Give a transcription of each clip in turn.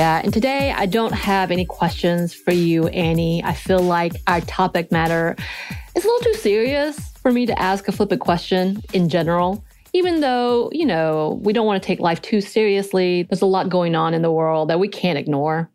Yeah, and today I don't have any questions for you, Annie. I feel like our topic matter is a little too serious for me to ask a flippant question in general. Even though, you know, we don't want to take life too seriously, there's a lot going on in the world that we can't ignore.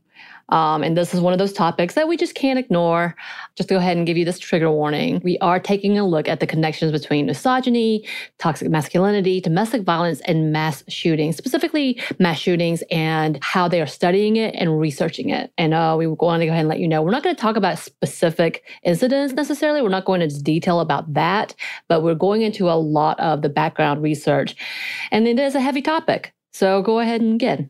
Um, and this is one of those topics that we just can't ignore. Just to go ahead and give you this trigger warning. We are taking a look at the connections between misogyny, toxic masculinity, domestic violence, and mass shootings, specifically mass shootings and how they are studying it and researching it. And uh, we want to go ahead and let you know we're not going to talk about specific incidents necessarily. We're not going into detail about that, but we're going into a lot of the background research. And it is a heavy topic. So go ahead and again,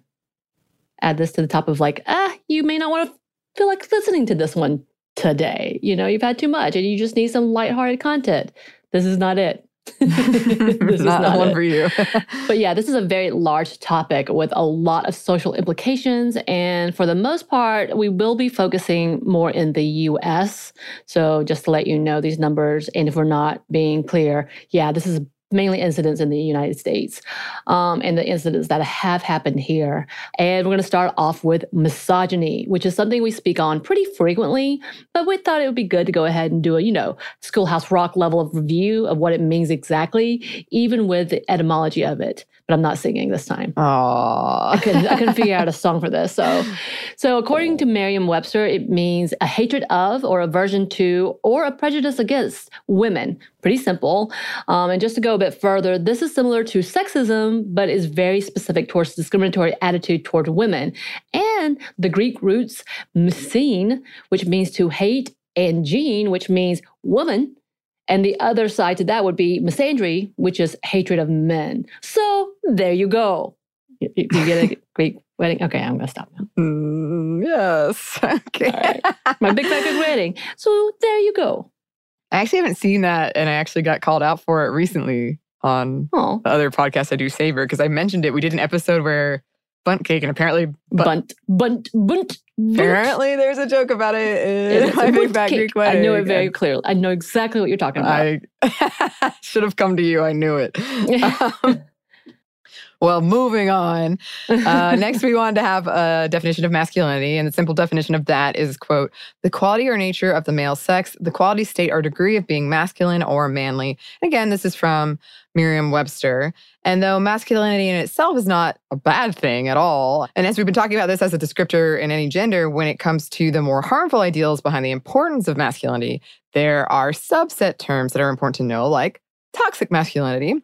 add this to the top of like, ah, you may not want to feel like listening to this one today. You know, you've had too much and you just need some lighthearted content. This is not it. this is not, not one it. for you. But yeah, this is a very large topic with a lot of social implications. And for the most part, we will be focusing more in the US. So just to let you know these numbers, and if we're not being clear, yeah, this is mainly incidents in the United States um, and the incidents that have happened here. And we're going to start off with misogyny, which is something we speak on pretty frequently, but we thought it would be good to go ahead and do a, you know, schoolhouse rock level of review of what it means exactly, even with the etymology of it. But I'm not singing this time. I Aww. couldn't, I couldn't figure out a song for this. So, so according to Merriam-Webster, it means a hatred of, or aversion to, or a prejudice against women. Pretty simple. Um, and just to go a bit further, this is similar to sexism, but is very specific towards discriminatory attitude toward women. And the Greek roots "misein," which means to hate, and "gene," which means woman. And the other side to that would be misandry, which is hatred of men. So there you go. You, you- get a Greek wedding. Okay, I'm gonna stop now. Mm, yes. Okay. Right. My big fat Greek wedding. So there you go. I actually haven't seen that, and I actually got called out for it recently on Oh, the other podcast I do, Savor, because I mentioned it. We did an episode where Bundt cake, and apparently, Bundt, Bundt, Bundt. Bundt. Apparently, there's a joke about it in It's my big fat. Greek wedding. I know it very clearly. I know exactly what you're talking about. I should have come to you. I knew it. Um, well, moving on. Uh, next, we wanted to have a definition of masculinity, and the simple definition of that is, quote, the quality or nature of the male sex, the quality, state, or degree of being masculine or manly. Again, this is from Merriam-Webster. And though masculinity in itself is not a bad thing at all, and as we've been talking about this as a descriptor in any gender, when it comes to the more harmful ideals behind the importance of masculinity, there are subset terms that are important to know, like toxic masculinity,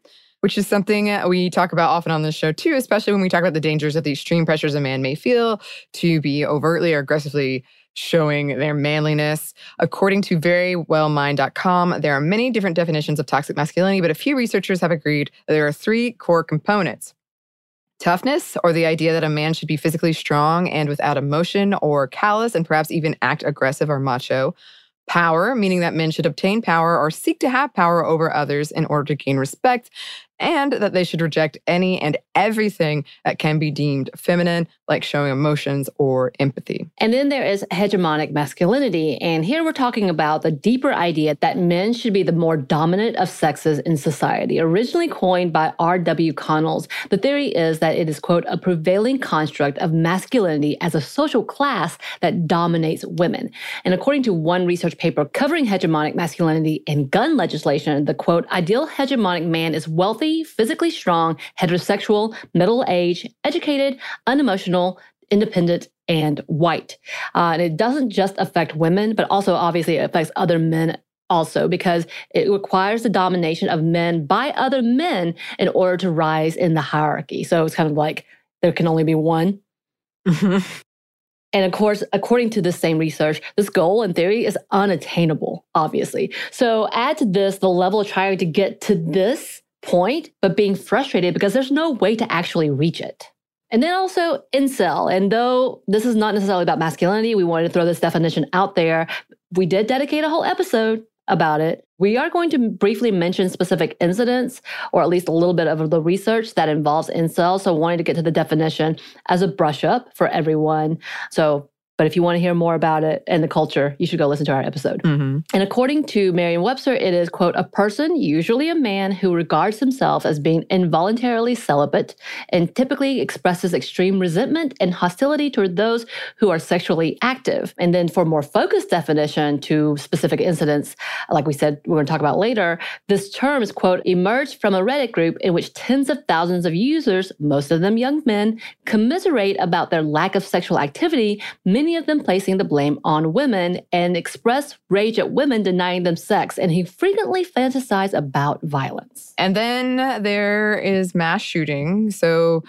which is something we talk about often on this show too, especially when we talk about the dangers of the extreme pressures a man may feel to be overtly or aggressively showing their manliness. According to verywellmind.com, there are many different definitions of toxic masculinity, but a few researchers have agreed that there are three core components. Toughness, or the idea that a man should be physically strong and without emotion or callous and perhaps even act aggressive or macho. Power, meaning that men should obtain power or seek to have power over others in order to gain respect and that they should reject any and everything that can be deemed feminine, like showing emotions or empathy. And then there is hegemonic masculinity. And here we're talking about the deeper idea that men should be the more dominant of sexes in society. Originally coined by R.W. Connells, the theory is that it is, quote, a prevailing construct of masculinity as a social class that dominates women. And according to one research paper covering hegemonic masculinity in gun legislation, the, quote, ideal hegemonic man is wealthy physically strong, heterosexual, middle age, educated, unemotional, independent, and white. Uh, and it doesn't just affect women, but also obviously it affects other men also because it requires the domination of men by other men in order to rise in the hierarchy. So it's kind of like there can only be one. And of course, according to the same research, this goal in theory is unattainable, obviously. So add to this the level of trying to get to this point, but being frustrated because there's no way to actually reach it. And then also incel. And though this is not necessarily about masculinity, we wanted to throw this definition out there. We did dedicate a whole episode about it. We are going to briefly mention specific incidents or at least a little bit of the research that involves incel. So wanting to get to the definition as a brush up for everyone. So but if you want to hear more about it and the culture, you should go listen to our episode. Mm-hmm. And according to Merriam Webster, it is, quote, a person, usually a man, who regards himself as being involuntarily celibate and typically expresses extreme resentment and hostility toward those who are sexually active. And then for more focused definition to specific incidents, like we said, we're going to talk about later, this term is, quote, emerged from a Reddit group in which tens of thousands of users, most of them young men, commiserate about their lack of sexual activity, many many of them placing the blame on women and express rage at women denying them sex. And he frequently fantasized about violence. And then there is mass shooting. So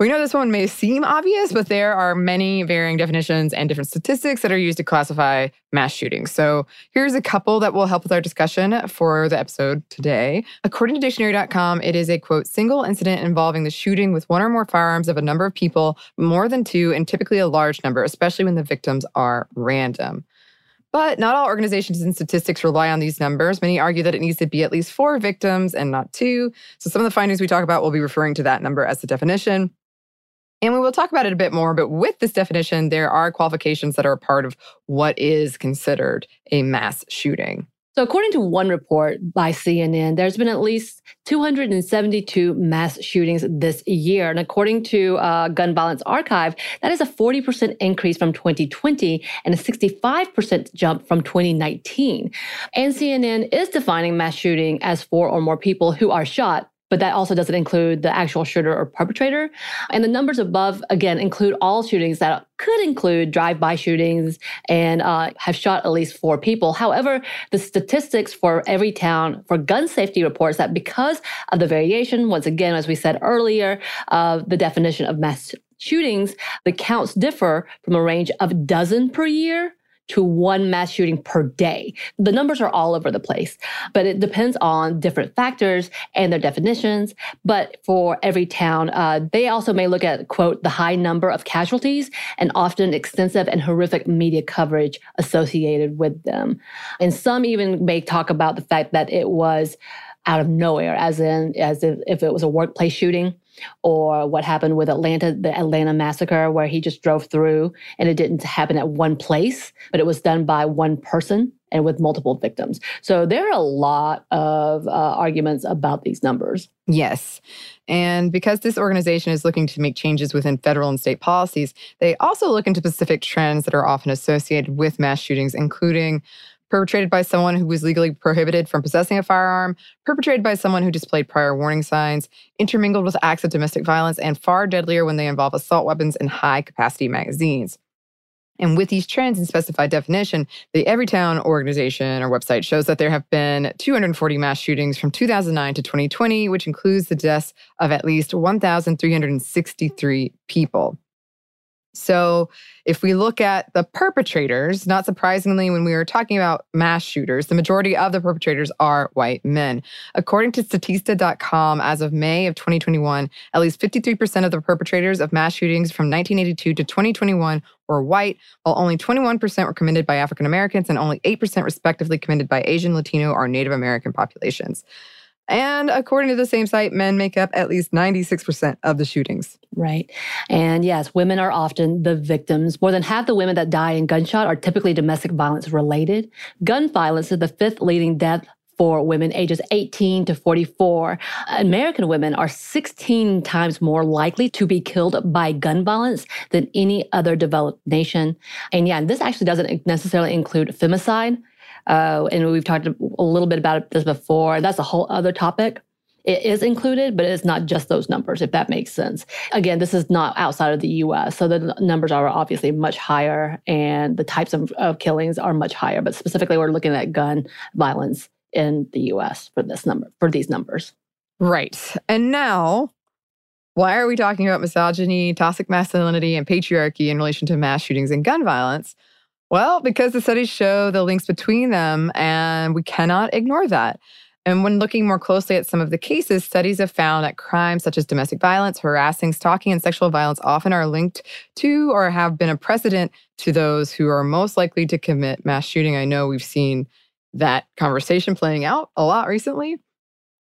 we know this one may seem obvious, but there are many varying definitions and different statistics that are used to classify mass shootings. So here's a couple that will help with our discussion for the episode today. According to dictionary.com, it is a quote, single incident involving the shooting with one or more firearms of a number of people, more than two, and typically a large number, especially when the victims are random. But not all organizations and statistics rely on these numbers. Many argue that it needs to be at least four victims and not two. So some of the findings we talk about will be referring to that number as the definition. And we will talk about it a bit more, but with this definition, there are qualifications that are a part of what is considered a mass shooting. So, according to one report by CNN, there's been at least 272 mass shootings this year. And according to uh, Gun Violence Archive, that is a 40% increase from 2020 and a 65% jump from 2019. And CNN is defining mass shooting as four or more people who are shot but that also doesn't include the actual shooter or perpetrator. And the numbers above, again, include all shootings that could include drive-by shootings and uh, have shot at least four people. However, the statistics for Everytown for gun safety reports that because of the variation, once again, as we said earlier, of the definition of mass shootings, the counts differ from a range of dozen per year to one mass shooting per day. The numbers are all over the place, but it depends on different factors and their definitions. But for Everytown, uh, they also may look at, quote, the high number of casualties and often extensive and horrific media coverage associated with them. And some even may talk about the fact that it was out of nowhere, as in, as if, if it was a workplace shooting or what happened with Atlanta, the Atlanta massacre, where he just drove through and it didn't happen at one place, but it was done by one person and with multiple victims. So there are a lot of uh, arguments about these numbers. Yes. And because this organization is looking to make changes within federal and state policies, they also look into specific trends that are often associated with mass shootings, including perpetrated by someone who was legally prohibited from possessing a firearm, perpetrated by someone who displayed prior warning signs, intermingled with acts of domestic violence, and far deadlier when they involve assault weapons and high capacity magazines. And with these trends and specified definition, the Everytown organization or website shows that there have been 240 mass shootings from 2009 to 2020, which includes the deaths of at least 1,363 people. So, if we look at the perpetrators, not surprisingly, when we are talking about mass shooters, the majority of the perpetrators are white men. According to Statista.com, as of May of 2021, at least 53% of the perpetrators of mass shootings from 1982 to 2021 were white, while only 21% were committed by African Americans and only 8% respectively committed by Asian, Latino, or Native American populations. And according to the same site, men make up at least 96% of the shootings. Right. And yes, women are often the victims. More than half the women that die in gunshot are typically domestic violence related. Gun violence is the fifth leading death for women ages 18 to 44. American women are 16 times more likely to be killed by gun violence than any other developed nation. And yeah, this actually doesn't necessarily include femicide. Uh, and we've talked a little bit about this before. That's a whole other topic. It is included, but it's not just those numbers, if that makes sense. Again, this is not outside of the US. So the numbers are obviously much higher and the types of, of killings are much higher. But specifically, we're looking at gun violence in the US for this number, for these numbers. Right. And now, why are we talking about misogyny, toxic masculinity, and patriarchy in relation to mass shootings and gun violence? Well, because the studies show the links between them, and we cannot ignore that. And when looking more closely at some of the cases, studies have found that crimes such as domestic violence, harassing, stalking, and sexual violence often are linked to or have been a precedent to those who are most likely to commit mass shooting. I know we've seen that conversation playing out a lot recently.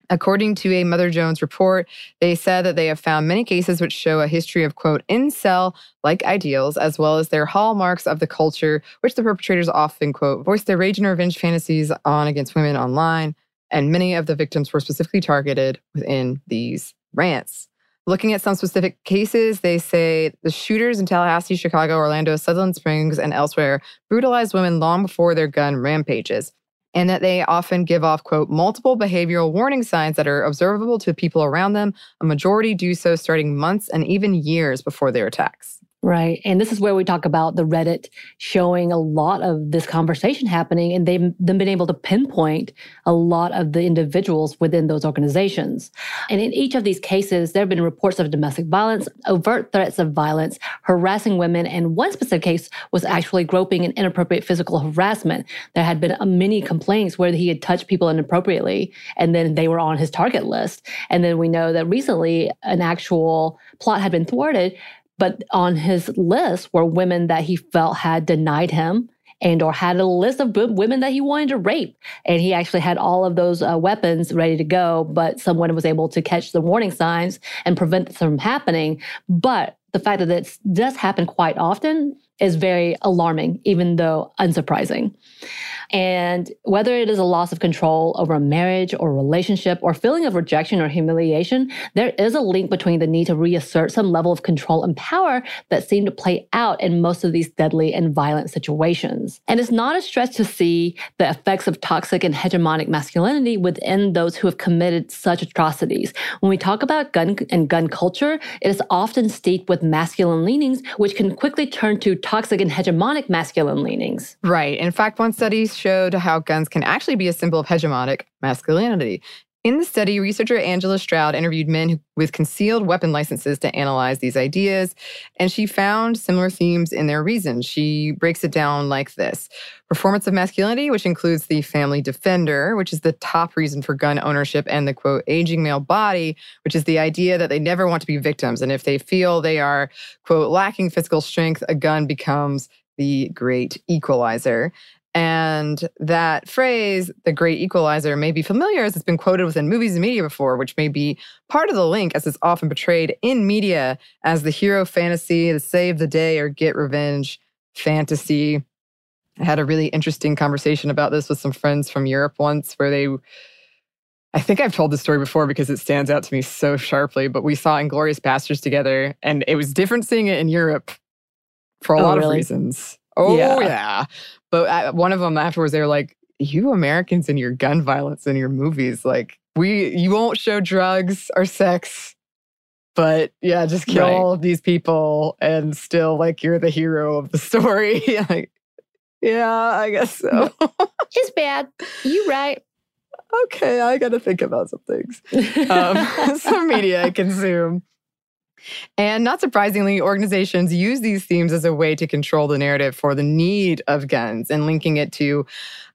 According to a Mother Jones report, they said that they have found many cases which show a history of, quote, incel like ideals, as well as their hallmarks of the culture, which the perpetrators often, quote, voice their rage and revenge fantasies on against women online. And many of the victims were specifically targeted within these rants. Looking at some specific cases, they say the shooters in Tallahassee, Chicago, Orlando, Sutherland Springs, and elsewhere brutalized women long before their gun rampages and that they often give off, quote, multiple behavioral warning signs that are observable to people around them. A majority do so starting months and even years before their attacks. Right. And this is where we talk about the Reddit showing a lot of this conversation happening and they've them been able to pinpoint a lot of the individuals within those organizations. And in each of these cases, there have been reports of domestic violence, overt threats of violence, harassing women, and one specific case was actually groping and inappropriate physical harassment. There had been uh, many complaints where he had touched people inappropriately and then they were on his target list. And then we know that recently an actual plot had been thwarted but on his list were women that he felt had denied him and or had a list of women that he wanted to rape. And he actually had all of those uh, weapons ready to go but someone was able to catch the warning signs and prevent this from happening. But the fact that it does happen quite often is very alarming even though unsurprising and whether it is a loss of control over a marriage or relationship or feeling of rejection or humiliation, there is a link between the need to reassert some level of control and power that seem to play out in most of these deadly and violent situations. And it's not a stretch to see the effects of toxic and hegemonic masculinity within those who have committed such atrocities. When we talk about gun and gun culture, it is often steeped with masculine leanings, which can quickly turn to toxic and hegemonic masculine leanings. Right. In fact, one study showed how guns can actually be a symbol of hegemonic masculinity. In the study, researcher Angela Stroud interviewed men with concealed weapon licenses to analyze these ideas, and she found similar themes in their reasons. She breaks it down like this performance of masculinity, which includes the family defender, which is the top reason for gun ownership, and the quote, aging male body, which is the idea that they never want to be victims. And if they feel they are, quote, lacking physical strength, a gun becomes the great equalizer. And that phrase, the great equalizer, may be familiar as it's been quoted within movies and media before, which may be part of the link as it's often portrayed in media as the hero fantasy, the save the day or get revenge fantasy. I had a really interesting conversation about this with some friends from Europe once where they I think I've told this story before because it stands out to me so sharply, but we saw Inglourious Basterds together and it was different seeing it in Europe for a oh, lot really? of reasons. Oh, yeah. yeah. But one of them afterwards, they were like, you Americans and your gun violence in your movies, like, we, you won't show drugs or sex But yeah, just kill Right. all of these people and still like you're the hero of the story. like, yeah, I guess so. It's bad. You right. okay, I got to think about some things. Um, some media I consume. And not surprisingly, organizations use these themes as a way to control the narrative for the need of guns and linking it to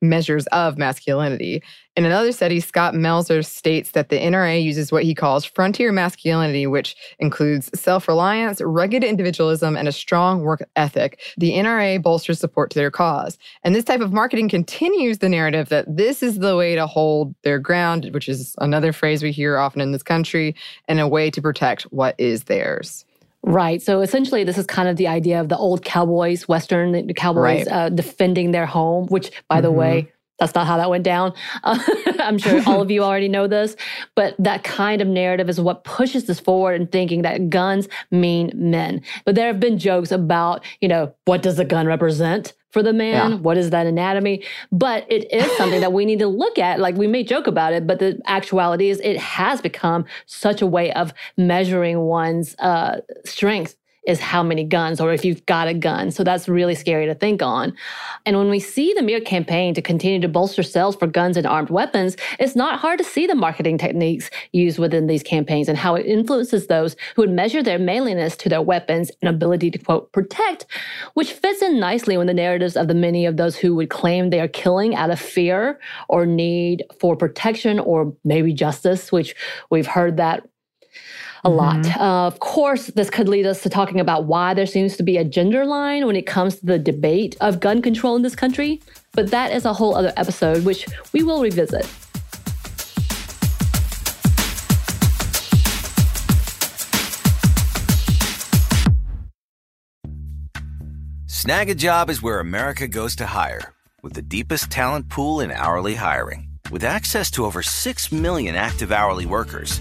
measures of masculinity. In another study, Scott Melzer states that the NRA uses what he calls frontier masculinity, which includes self reliance, rugged individualism, and a strong work ethic. The NRA bolsters support to their cause. And this type of marketing continues the narrative that this is the way to hold their ground, which is another phrase we hear often in this country, and a way to protect what is theirs. Right. So essentially, this is kind of the idea of the old cowboys, Western cowboys Right. uh, defending their home, which, by the Mhm. way, that's not how that went down. Uh, I'm sure all of you already know this, but that kind of narrative is what pushes this forward in thinking that guns mean men. But there have been jokes about, you know, what does a gun represent for the man? Yeah. What is that anatomy? But it is something that we need to look at. Like we may joke about it, but the actuality is it has become such a way of measuring one's uh, strength is how many guns or if you've got a gun. So that's really scary to think on. And when we see the mere campaign to continue to bolster sales for guns and armed weapons, it's not hard to see the marketing techniques used within these campaigns and how it influences those who would measure their manliness to their weapons and ability to quote protect, which fits in nicely with the narratives of the many of those who would claim they are killing out of fear or need for protection or maybe justice, which we've heard that a lot. Uh, of course, this could lead us to talking about why there seems to be a gender line when it comes to the debate of gun control in this country. But that is a whole other episode, which we will revisit. Snagajob is where America goes to hire, with the deepest talent pool in hourly hiring. With access to over 6 million active hourly workers,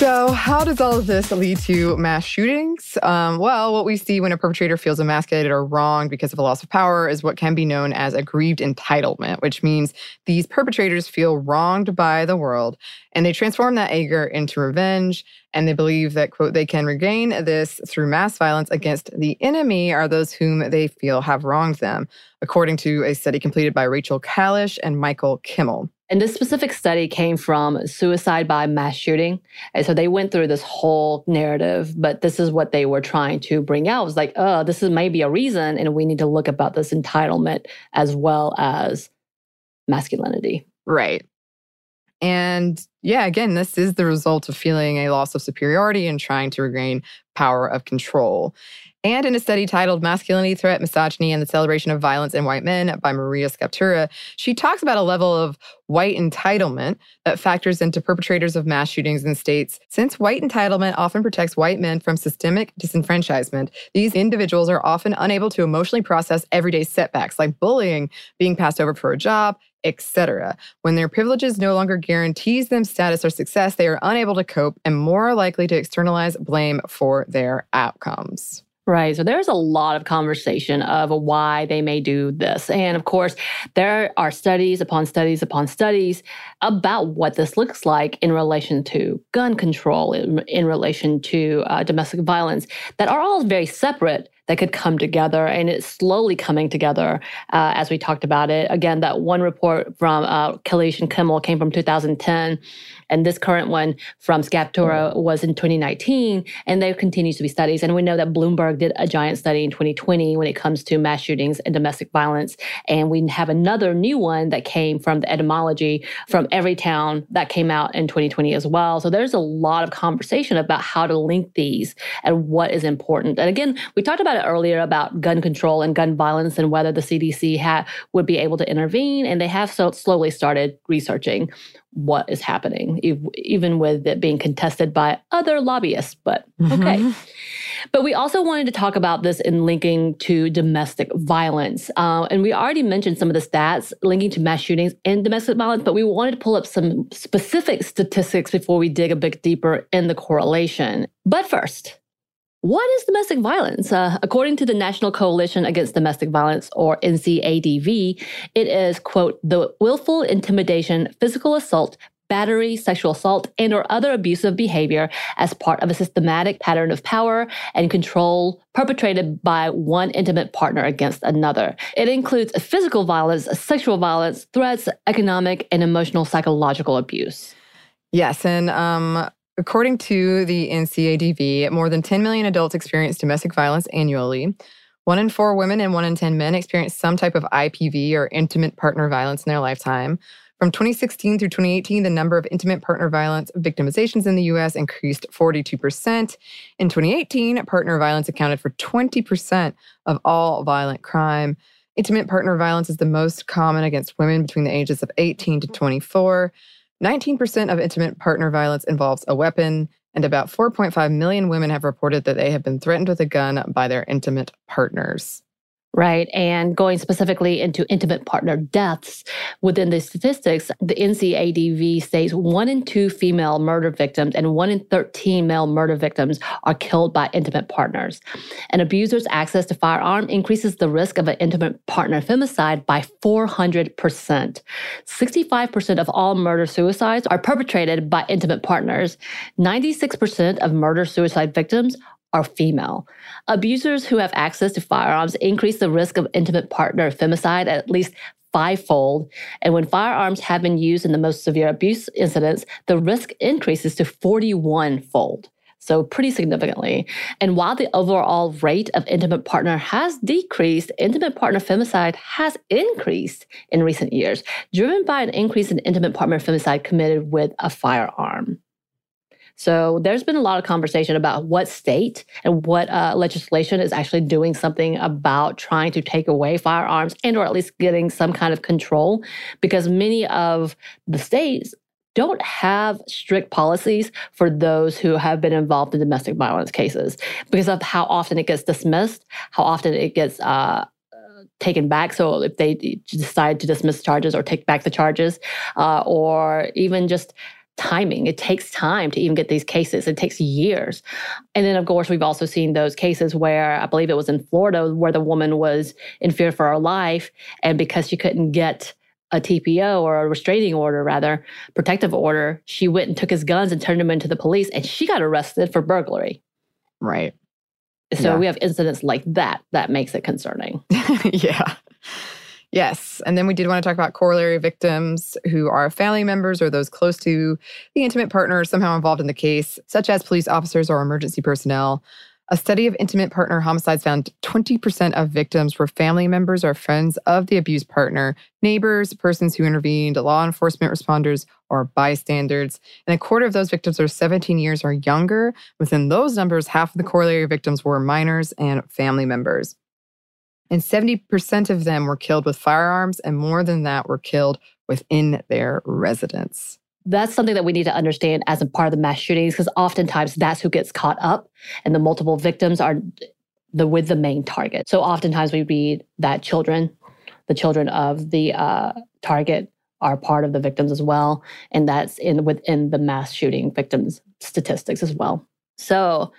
So, how does all of this lead to mass shootings? Um, well, what we see when a perpetrator feels emasculated or wronged because of a loss of power is what can be known as aggrieved entitlement, which means these perpetrators feel wronged by the world and they transform that anger into revenge. And they believe that, quote, they can regain this through mass violence against the enemy are those whom they feel have wronged them, according to a study completed by Rachel Kalish and Michael Kimmel. And this specific study came from suicide by mass shooting. And so they went through this whole narrative, but this is what they were trying to bring out. It was like, oh, this is maybe a reason, and we need to look about this entitlement as well as masculinity. Right. And yeah, again, this is the result of feeling a loss of superiority and trying to regain power of control. And in a study titled Masculinity, Threat, Misogyny, and the Celebration of Violence in White Men by Maria Scaptura, she talks about a level of white entitlement that factors into perpetrators of mass shootings in states. Since white entitlement often protects white men from systemic disenfranchisement, these individuals are often unable to emotionally process everyday setbacks like bullying, being passed over for a job, etc. When their privileges no longer guarantees them status or success, they are unable to cope and more likely to externalize blame for their outcomes. Right. So there's a lot of conversation of why they may do this. And of course, there are studies upon studies upon studies about what this looks like in relation to gun control, in, in relation to uh, domestic violence, that are all very separate that could come together. And it's slowly coming together uh, as we talked about it. Again, that one report from uh, Kalish and Kimmel came from 2010. And this current one from Scaptura was in 2019. And there continues to be studies. And we know that Bloomberg did a giant study in 2020 when it comes to mass shootings and domestic violence. And we have another new one that came from the etymology from Everytown that came out in 2020 as well. So there's a lot of conversation about how to link these and what is important. And again, we talked about earlier about gun control and gun violence and whether the CDC ha- would be able to intervene. And they have so slowly started researching what is happening, even with it being contested by other lobbyists. But okay. Mm-hmm. But we also wanted to talk about this in linking to domestic violence. Uh, and we already mentioned some of the stats linking to mass shootings and domestic violence, but we wanted to pull up some specific statistics before we dig a bit deeper in the correlation. But first, what is domestic violence? Uh, according to the National Coalition Against Domestic Violence, or NCADV, it is, quote, the willful intimidation, physical assault, battery, sexual assault, and or other abusive behavior as part of a systematic pattern of power and control perpetrated by one intimate partner against another. It includes physical violence, sexual violence, threats, economic and emotional psychological abuse. Yes, and um, According to the NCADV, more than 10 million adults experience domestic violence annually. One in four women and one in 10 men experience some type of IPV or intimate partner violence in their lifetime. From 2016 through 2018, the number of intimate partner violence victimizations in the US increased 42%. In 2018, partner violence accounted for 20% of all violent crime. Intimate partner violence is the most common against women between the ages of 18 to 24. 19% of intimate partner violence involves a weapon, and about 4.5 million women have reported that they have been threatened with a gun by their intimate partners. Right. And going specifically into intimate partner deaths within the statistics, the NCADV states one in two female murder victims and one in 13 male murder victims are killed by intimate partners. An abuser's access to firearm increases the risk of an intimate partner femicide by 400%. 65% of all murder suicides are perpetrated by intimate partners. 96% of murder suicide victims are female. Abusers who have access to firearms increase the risk of intimate partner femicide at least fivefold. And when firearms have been used in the most severe abuse incidents, the risk increases to 41 fold. So, pretty significantly. And while the overall rate of intimate partner has decreased, intimate partner femicide has increased in recent years, driven by an increase in intimate partner femicide committed with a firearm. So there's been a lot of conversation about what state and what uh, legislation is actually doing something about trying to take away firearms and or at least getting some kind of control because many of the states don't have strict policies for those who have been involved in domestic violence cases because of how often it gets dismissed, how often it gets uh, taken back. So if they decide to dismiss charges or take back the charges, uh, or even just timing. It takes time to even get these cases. It takes years. And then, of course, we've also seen those cases where I believe it was in Florida where the woman was in fear for her life. And because she couldn't get a TPO or a restraining order, rather, protective order, she went and took his guns and turned them into the police and she got arrested for burglary. Right. So yeah. we have incidents like that that makes it concerning. yeah. Yes. And then we did want to talk about corollary victims who are family members or those close to the intimate partner somehow involved in the case, such as police officers or emergency personnel. A study of intimate partner homicides found 20% of victims were family members or friends of the abused partner, neighbors, persons who intervened, law enforcement responders, or bystanders. And a quarter of those victims are 17 years or younger. Within those numbers, half of the corollary victims were minors and family members. And 70% of them were killed with firearms, and more than that were killed within their residence. That's something that we need to understand as a part of the mass shootings because oftentimes that's who gets caught up and the multiple victims are the with the main target. So oftentimes we read that children the children of the uh, target are part of the victims as well and that's in within the mass shooting victims statistics as well. So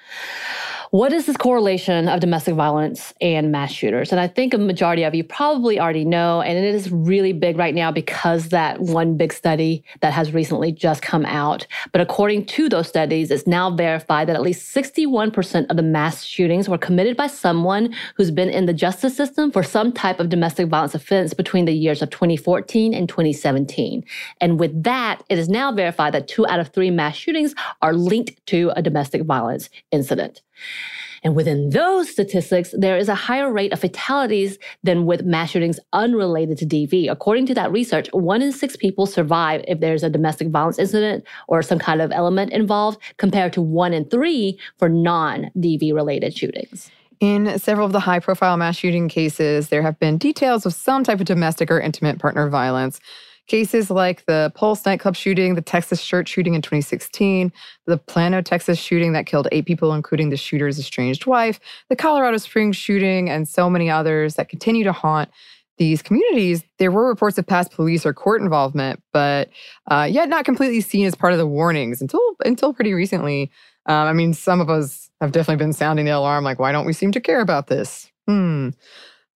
what is this correlation of domestic violence and mass shooters? And I think a majority of you probably already know, and it is really big right now because that one big study that has recently just come out. But according to those studies, it's now verified that at least 61% of the mass shootings were committed by someone who's been in the justice system for some type of domestic violence offense between the years of 2014 and 2017. And with that, it is now verified that two out of three mass shootings are linked to a domestic violence incident. And within those statistics, there is a higher rate of fatalities than with mass shootings unrelated to DV. According to that research, one in six people survive if there's a domestic violence incident or some kind of element involved, compared to one in three for non DV related shootings. In several of the high profile mass shooting cases, there have been details of some type of domestic or intimate partner violence. Cases like the Pulse nightclub shooting, the Texas church shooting in 2016, the Plano, Texas shooting that killed eight people, including the shooter's estranged wife, the Colorado Springs shooting, and so many others that continue to haunt these communities, there were reports of past police or court involvement, but uh, yet not completely seen as part of the warnings until until pretty recently. Um, I mean, some of us have definitely been sounding the alarm, like, why don't we seem to care about this? Hmm.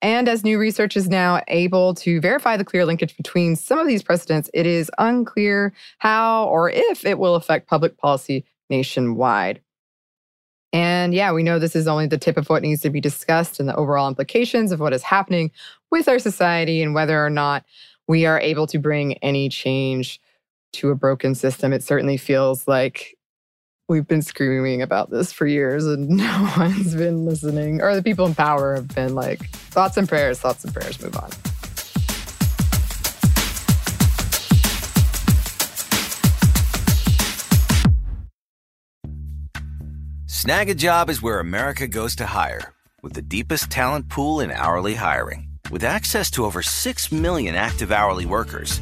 And as new research is now able to verify the clear linkage between some of these precedents, it is unclear how or if it will affect public policy nationwide. And yeah, we know this is only the tip of what needs to be discussed and the overall implications of what is happening with our society and whether or not we are able to bring any change to a broken system. It certainly feels like we've been screaming about this for years and no one's been listening. Or the people in power have been like, thoughts and prayers, thoughts and prayers, move on. Snagajob is where America goes to hire, with the deepest talent pool in hourly hiring. With access to over 6 million active hourly workers,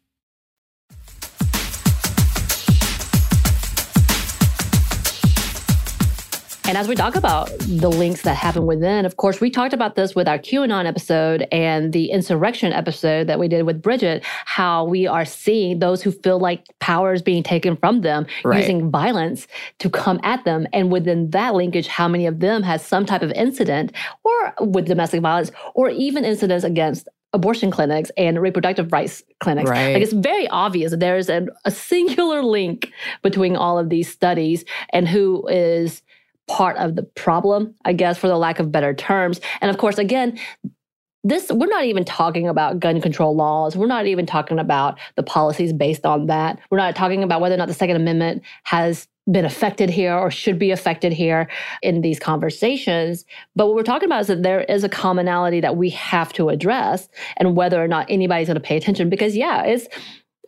And as we talk about the links that happen within, of course, we talked about this with our QAnon episode and the insurrection episode that we did with Bridget, how we are seeing those who feel like power is being taken from them Right. using violence to come at them. And within that linkage, how many of them has some type of incident or with domestic violence or even incidents against abortion clinics and reproductive rights clinics. Right. Like it's very obvious that there is a, a singular link between all of these studies and who is part of the problem, I guess, for the lack of better terms. And of course, again, this we're not even talking about gun control laws. We're not even talking about the policies based on that. We're not talking about whether or not the Second Amendment has been affected here or should be affected here in these conversations. But what we're talking about is that there is a commonality that we have to address and whether or not anybody's going to pay attention because yeah, it's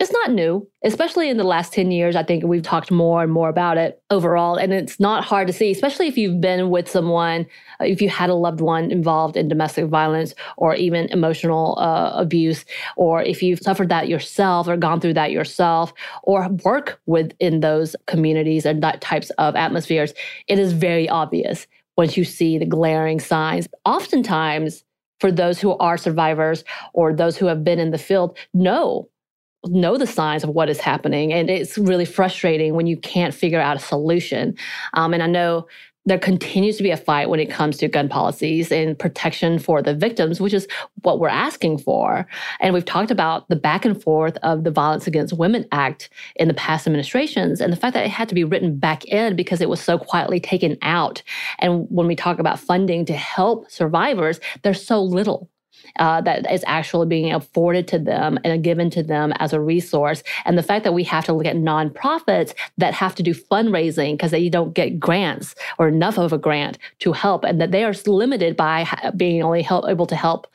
it's not new, especially in the last 10 years. I think we've talked more and more about it overall. And it's not hard to see, especially if you've been with someone, uh, if you had a loved one involved in domestic violence or even emotional uh, abuse, or if you've suffered that yourself or gone through that yourself, or work within those communities and that types of atmospheres. It is very obvious once you see the glaring signs. Oftentimes, for those who are survivors or those who have been in the field, know know the signs of what is happening and it's really frustrating when you can't figure out a solution um, and i know there continues to be a fight when it comes to gun policies and protection for the victims, which is what we're asking for. And we've talked about the back and forth of the Violence Against Women Act in the past administrations and the fact that it had to be written back in because it was so quietly taken out. And when we talk about funding to help survivors, there's so little uh, that is actually being afforded to them and given to them as a resource. And the fact that we have to look at nonprofits that have to do fundraising because they don't get grants or enough of a grant to help, and that they are limited by being only help, able to help.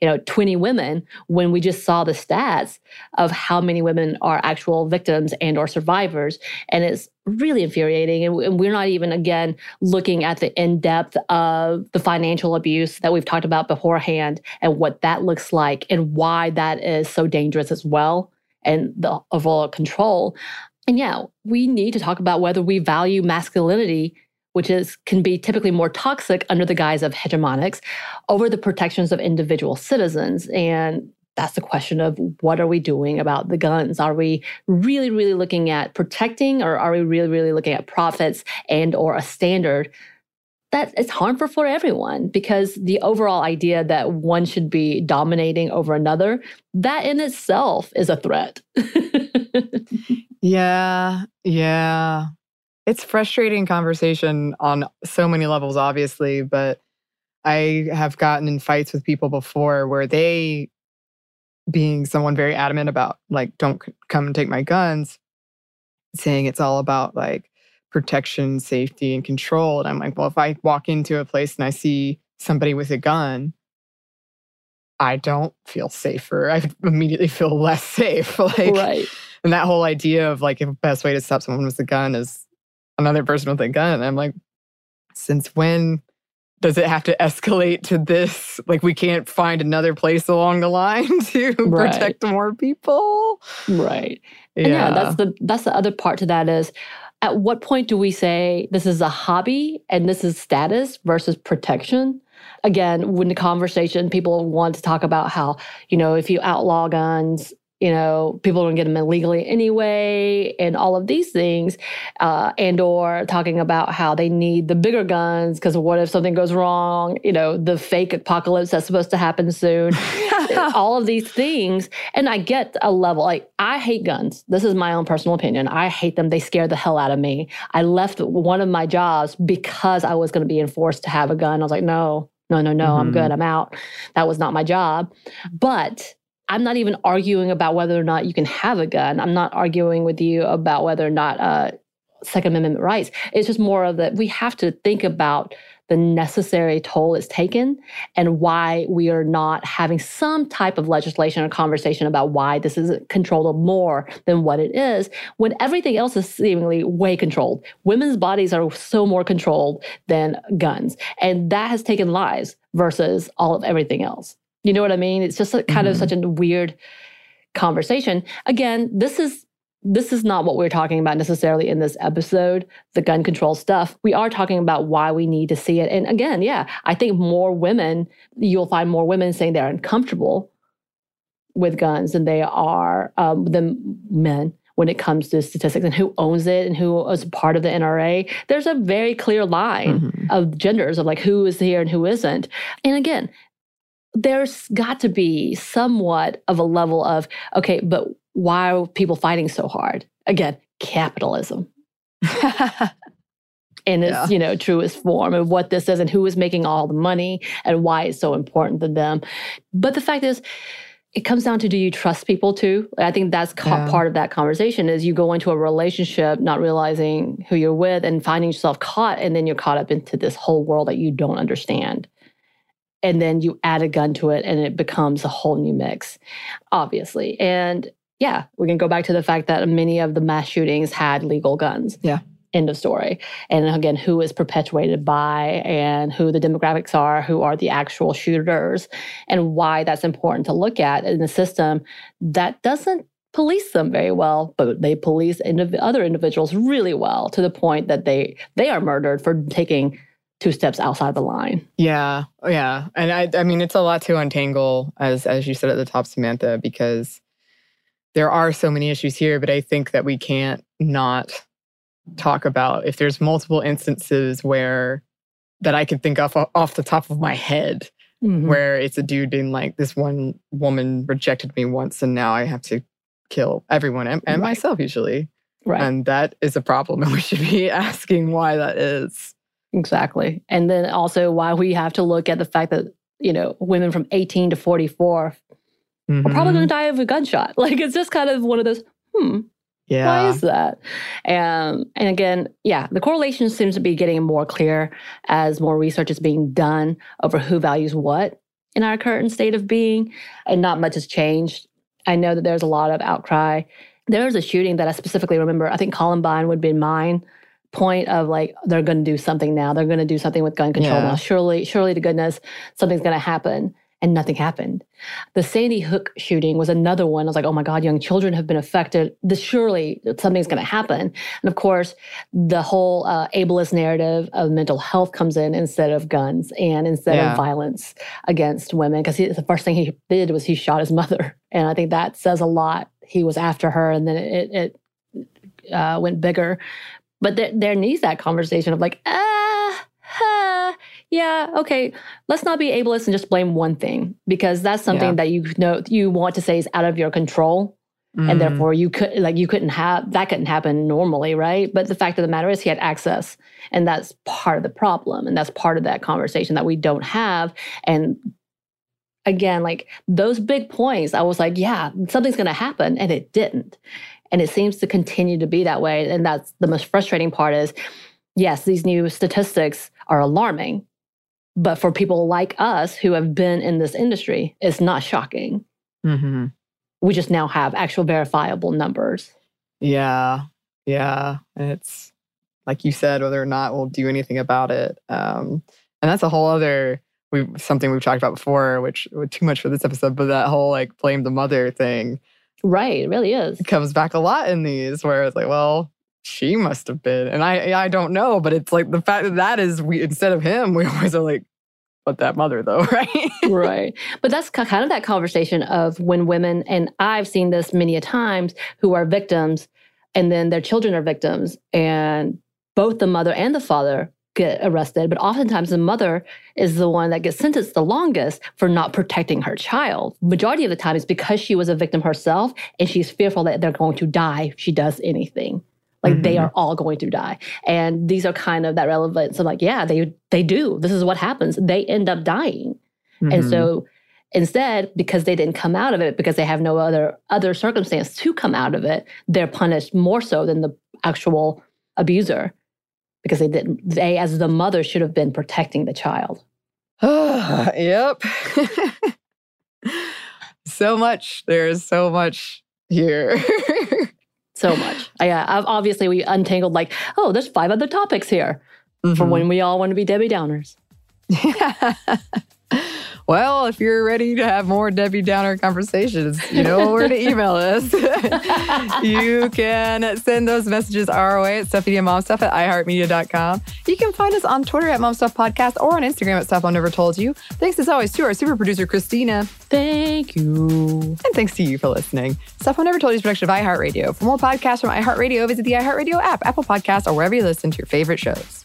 You know, 20 women when we just saw the stats of how many women are actual victims and or survivors. And it's really infuriating. And, we're not even, again, looking at the in depth of the financial abuse that we've talked about beforehand and what that looks like and why that is so dangerous as well and the overall control. And yeah, we need to talk about whether we value masculinity, which is can be typically more toxic under the guise of hegemonics, over the protections of individual citizens. And that's the question of what are we doing about the guns are we really really looking at protecting or are we really really looking at profits and or a standard that is harmful for everyone because the overall idea that one should be dominating over another that in itself is a threat Yeah, yeah. It's frustrating conversation on so many levels, obviously, but I have gotten in fights with people before where they, being someone very adamant about, like, don't c- come and take my guns, saying it's all about like protection, safety, and control. And I'm like, well, if I walk into a place and I see somebody with a gun, I don't feel safer. I immediately feel less safe. like, right and that whole idea of like, the best way to stop someone with a gun is another person with a gun. And I'm like, since when does it have to escalate to this? Like, we can't find another place along the line to Right. protect more people. right And yeah, that's the that's the other part to that is at what point do we say this is a hobby and this is status versus protection? Again, when the conversation people want to talk about how, you know, if you outlaw guns, you know, people don't get them illegally anyway, and all of these things, uh, and or talking about how they need the bigger guns because what if something goes wrong? You know, the fake apocalypse that's supposed to happen soon. all of these things. And I get a level, like, I hate guns. This is my own personal opinion. I hate them. They scare the hell out of me. I left one of my jobs because I was going to be enforced to have a gun. I was like, no, no, no, no, I'm Mhm. good. I'm out. That was not my job. But I'm not even arguing about whether or not you can have a gun. I'm not arguing with you about whether or not uh, Second Amendment rights. It's just more of that we have to think about the necessary toll it's taken and why we are not having some type of legislation or conversation about why this is controlled more than what it is when everything else is seemingly way controlled. Women's bodies are so more controlled than guns. And that has taken lives versus all of everything else. You know what I mean? It's just a, kind mm-hmm. of such a weird conversation. Again, this is this is not what we're talking about necessarily in this episode, the gun control stuff. We are talking about why we need to see it. And again, yeah, I think more women, you'll find more women saying they're uncomfortable with guns than they are um, than men when it comes to statistics and who owns it and who is part of the NRA. There's a very clear line mm-hmm. of genders of like who is here and who isn't. And again, there's got to be somewhat of a level of okay, but why are people fighting so hard? Again, capitalism. in its yeah. you know truest form of what this is and who is making all the money and why it's so important to them but the fact is it comes down to do you trust people too i think that's yeah. part of that conversation is you go into a relationship not realizing who you're with and finding yourself caught and then you're caught up into this whole world that you don't understand and then you add a gun to it and it becomes a whole new mix obviously and yeah, we can go back to the fact that many of the mass shootings had legal guns. Yeah. End of story. And again, who is perpetuated by and who the demographics are, who are the actual shooters, and why that's important to look at in the system that doesn't police them very well, but they police indiv- other individuals really well to the point that they they are murdered for taking two steps outside the line. Yeah, yeah, and I I mean it's a lot to untangle as as you said at the top, Samantha, because there are so many issues here, but I think that we can't not talk about if there's multiple instances where that I could think of off the top of my head mm-hmm. where it's a dude being like, this one woman rejected me once and now I have to kill everyone and, and right. myself usually. Right. And that is a problem. And we should be asking why that is. Exactly. And then also why we have to look at the fact that, you know, women from 18 to 44 mm-hmm. are probably going to die of a gunshot. Like it's just kind of one of those, hmm, yeah. Why is that? And and again, yeah, the correlation seems to be getting more clear as more research is being done over who values what in our current state of being, and not much has changed. I know that there's a lot of outcry. There was a shooting that I specifically remember. I think Columbine would be mine point of like they're going to do something now. They're going to do something with gun control yeah. now. Surely, surely to goodness, something's going to happen and nothing happened. The Sandy Hook shooting was another one. I was like, oh my God, young children have been affected. This surely something's going to happen. And of course, the whole uh, ableist narrative of mental health comes in instead of guns and instead yeah. of violence against women. Because the first thing he did was he shot his mother. And I think that says a lot. He was after her and then it, it uh, went bigger. But there, there needs that conversation of like, ah, huh, yeah, okay, let's not be ableist and just blame one thing because that's something yeah. that you know you want to say is out of your control. Mm. And therefore you could like you couldn't have that couldn't happen normally, right? But the fact of the matter is he had access. And that's part of the problem. And that's part of that conversation that we don't have. And again, like those big points, I was like, yeah, something's gonna happen. And it didn't. And it seems to continue to be that way. And that's the most frustrating part is yes, these new statistics are alarming. But for people like us who have been in this industry, it's not shocking. Mm-hmm. We just now have actual verifiable numbers. Yeah. Yeah. It's like you said, whether or not we'll do anything about it. Um, and that's a whole other we something we've talked about before, which too much for this episode, but that whole like blame the mother thing. Right, it really is. It comes back a lot in these where it's like, well, she must have been. And I I don't know, but it's like the fact that that is we instead of him, we always are like, but that mother though, right? right. But that's kind of that conversation of when women, and I've seen this many a times, who are victims, and then their children are victims, and both the mother and the father get arrested, but oftentimes the mother is the one that gets sentenced the longest for not protecting her child. Majority of the time is because she was a victim herself and she's fearful that they're going to die if she does anything. Like mm-hmm. they are all going to die. And these are kind of that relevance of like, yeah, they they do. This is what happens. They end up dying. Mm-hmm. And so instead, because they didn't come out of it, because they have no other other circumstance to come out of it, they're punished more so than the actual abuser because they didn't they as the mother should have been protecting the child. yep. so much. There's so much here. so much. Yeah, obviously we untangled like, oh, there's five other topics here mm-hmm. for when we all want to be Debbie Downers. Well, if you're ready to have more Debbie Downer conversations, you know where to email us. you can send those messages our way at stuffmediamomstuff at iheartmedia.com. You can find us on Twitter at momstuffpodcast or on Instagram at Stuff I've Never Told You. Thanks as always to our super producer, Christina. Thank you. And thanks to you for listening. Stuff I Never Told You is production of iHeartRadio. For more podcasts from iHeartRadio, visit the iHeartRadio app, Apple Podcasts, or wherever you listen to your favorite shows.